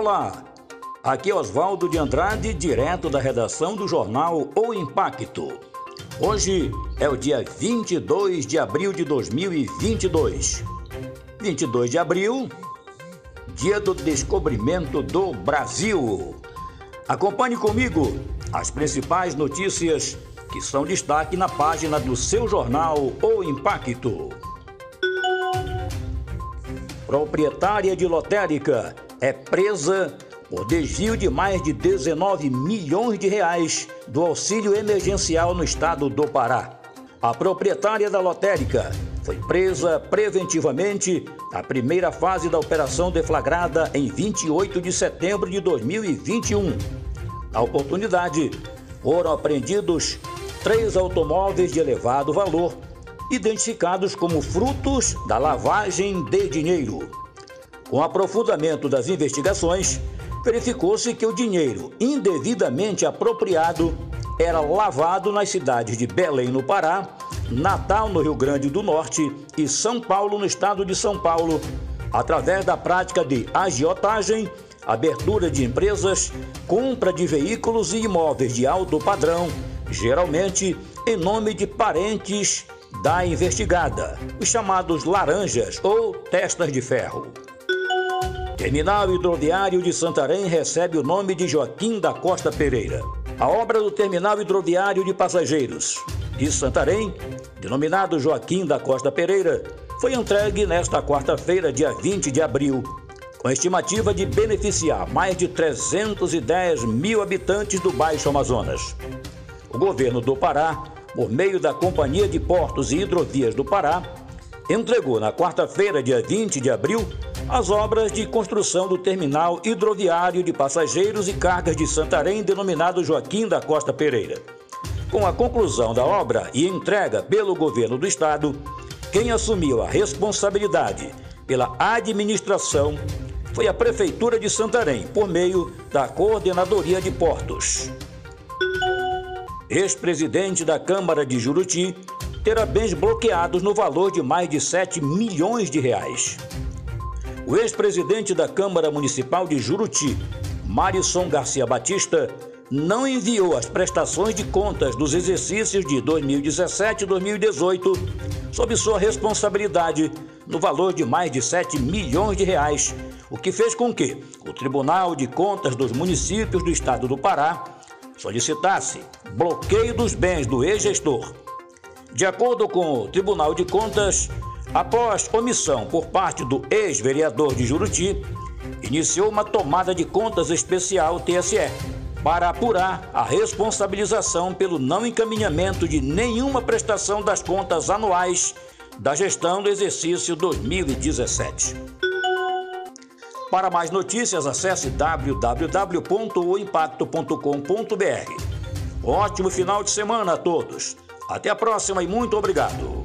Olá, aqui é Oswaldo de Andrade, direto da redação do jornal O Impacto. Hoje é o dia 22 de abril de 2022. 22 de abril, dia do descobrimento do Brasil. Acompanhe comigo as principais notícias que são destaque na página do seu jornal O Impacto. Proprietária de lotérica é presa por desvio de mais de 19 milhões de reais do auxílio emergencial no estado do Pará. A proprietária da lotérica foi presa preventivamente na primeira fase da operação deflagrada em 28 de setembro de 2021. Na oportunidade, foram apreendidos três automóveis de elevado valor, identificados como frutos da lavagem de dinheiro. Com aprofundamento das investigações, verificou-se que o dinheiro indevidamente apropriado era lavado nas cidades de Belém, no Pará, Natal, no Rio Grande do Norte e São Paulo, no estado de São Paulo, através da prática de agiotagem, abertura de empresas, compra de veículos e imóveis de alto padrão, geralmente em nome de parentes da investigada, os chamados laranjas ou testas de ferro. Terminal Hidroviário de Santarém recebe o nome de Joaquim da Costa Pereira. A obra do Terminal Hidroviário de Passageiros de Santarém, denominado Joaquim da Costa Pereira, foi entregue nesta quarta-feira, dia 20 de abril, com estimativa de beneficiar mais de 310 mil habitantes do Baixo Amazonas. O governo do Pará, por meio da Companhia de Portos e Hidrovias do Pará, entregou na quarta-feira, dia 20 de abril, as obras de construção do terminal hidroviário de passageiros e cargas de Santarém, denominado Joaquim da Costa Pereira. Com a conclusão da obra e entrega pelo governo do estado, quem assumiu a responsabilidade pela administração foi a Prefeitura de Santarém, por meio da Coordenadoria de Portos. Ex-presidente da Câmara de Juruti terá bens bloqueados no valor de mais de 7 milhões de reais. O ex-presidente da Câmara Municipal de Juruti, Marisson Garcia Batista, não enviou as prestações de contas dos exercícios de 2017 e 2018 sob sua responsabilidade no valor de mais de 7 milhões de reais, o que fez com que o Tribunal de Contas dos Municípios do Estado do Pará solicitasse bloqueio dos bens do ex-gestor. De acordo com o Tribunal de Contas, Após omissão por parte do ex-vereador de Juruti, iniciou uma tomada de contas especial TSE para apurar a responsabilização pelo não encaminhamento de nenhuma prestação das contas anuais da gestão do exercício 2017. Para mais notícias, acesse www.oimpacto.com.br. Ótimo final de semana a todos. Até a próxima e muito obrigado.